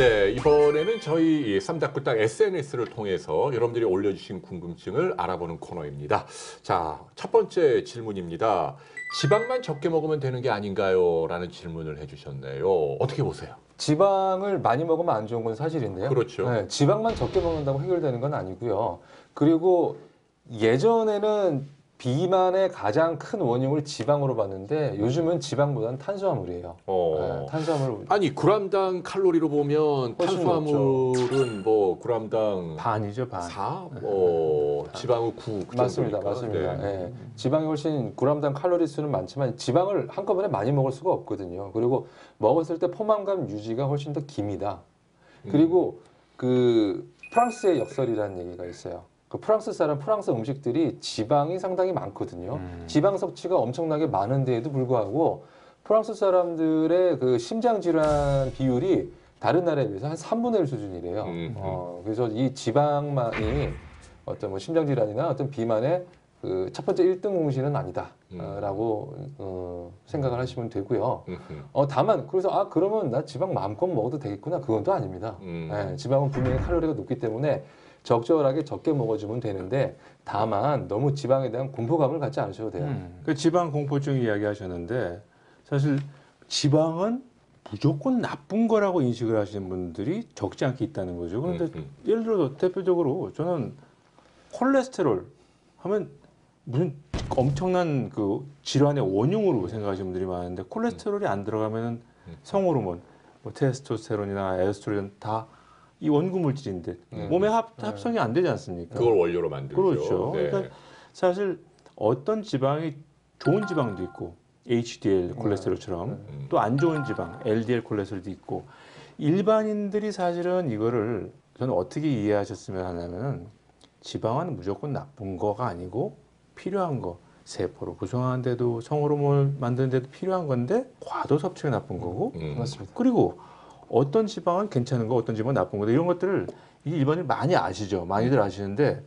네, 이번에는 저희 이 쌈닭구딱 SNS를 통해서 여러분들이 올려주신 궁금증을 알아보는 코너입니다. 자, 첫 번째 질문입니다. 지방만 적게 먹으면 되는 게 아닌가요? 라는 질문을 해주셨네요. 어떻게 보세요? 지방을 많이 먹으면 안 좋은 건 사실인데요. 그렇죠. 네, 지방만 적게 먹는다고 해결되는 건 아니고요. 그리고 예전에는 비만의 가장 큰 원흉을 지방으로 봤는데 요즘은 지방보다는 탄수화물이에요. 어. 네, 탄수화물 아니, 그람당 칼로리로 보면 훨씬 탄수화물은 뭐 그람당 반이죠 반. 4, 뭐 지방은 9. 그 맞습니다, 정도니까. 맞습니다. 네. 예. 지방이 훨씬 g당 칼로리 수는 많지만 지방을 한꺼번에 많이 먹을 수가 없거든요. 그리고 먹었을 때 포만감 유지가 훨씬 더 깁니다. 음. 그리고 그 프랑스의 역설이라는 얘기가 있어요. 그 프랑스 사람 프랑스 음식들이 지방이 상당히 많거든요. 음. 지방 섭취가 엄청나게 많은데에도 불구하고 프랑스 사람들의 그 심장 질환 비율이 다른 나라에 비해서 한 3분의 1 수준이래요. 음. 어, 그래서 이 지방만이 어떤 뭐 심장 질환이나 어떤 비만의 그 첫 번째 1등 공신은 아니다라고 어, 생각을 하시면 되고요. 음. 어, 다만 그래서 아 그러면 나 지방 마음껏 먹어도 되겠구나 그건 또 아닙니다. 음. 예, 지방은 분명히 칼로리가 높기 때문에 적절하게 적게 먹어주면 되는데 다만 너무 지방에 대한 공포감을 갖지 않으셔도 돼요. 음. 그 지방 공포증 이야기하셨는데 사실 지방은 무조건 나쁜 거라고 인식을 하시는 분들이 적지 않게 있다는 거죠. 그런데 음, 음. 예를 들어 대표적으로 저는 콜레스테롤 하면 무슨 엄청난 그 질환의 원흉으로 생각하시는 분들이 많은데 콜레스테롤이 안 들어가면은 음. 성호르몬, 뭐 테스토스테론이나 에스트로겐 다 이 원구 물질인데 음. 몸에 합, 네. 합성이 안 되지 않습니까? 그걸 원료로 만들죠. 그렇죠. 네. 그러니까 사실 어떤 지방이 좋은 지방도 있고 HDL 콜레스테롤처럼 음. 또안 좋은 지방 LDL 콜레스테롤도 있고 일반인들이 사실은 이거를 저는 어떻게 이해하셨으면 하냐면은 지방은 무조건 나쁜 거가 아니고 필요한 거 세포로 구성하는데도 성호르몬을 만드는데도 필요한 건데 과도 섭취가 나쁜 거고 음. 맞습니다. 그리고 어떤 지방은 괜찮은 거, 어떤 지방은 나쁜 거다. 이런 것들을 이 일반인이 많이 아시죠. 많이들 아시는데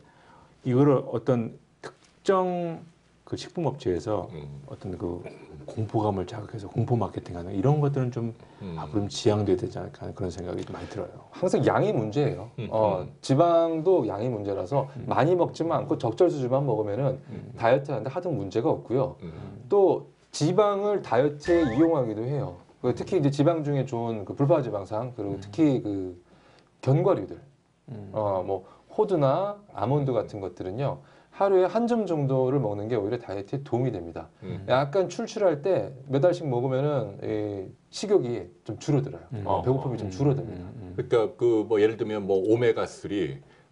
이거를 어떤 특정 그 식품업체에서 음. 어떤 그 공포감을 자극해서 공포 마케팅하는 이런 것들은 좀 음. 앞으로 좀 지양돼야 되지 않을까 하는 그런 생각이 좀 많이 들어요. 항상 양이 문제예요. 음, 어, 음. 지방도 양이 문제라서 음. 많이 먹지만 않고 적절 수준만 먹으면은 음. 다이어트 하는데 하등 문제가 없고요. 음. 또 지방을 다이어트에 이용하기도 해요. 그 특히 이제 지방 중에 좋은 그 불포화 지방산 그리고 음. 특히 그 견과류들, 음. 어뭐 호두나 아몬드 같은 것들은요 하루에 한 점 정도를 먹는 게 오히려 다이어트에 도움이 됩니다. 음. 약간 출출할 때 몇 알씩 먹으면은 이 식욕이 좀 줄어들어요. 음. 어, 배고픔이 좀 음, 줄어듭니다. 음, 음. 그러니까 그 뭐 예를 들면 뭐 오메가 3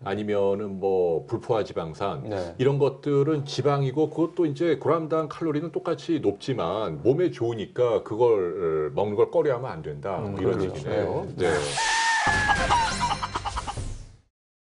아니면은 뭐 불포화 지방산 네. 이런 것들은 지방이고 그것도 이제 그람당 칼로리는 똑같이 높지만 몸에 좋으니까 그걸 어, 먹는 걸 꺼려하면 안 된다. 뭐 음, 이런 그렇죠. 얘기네요. 네.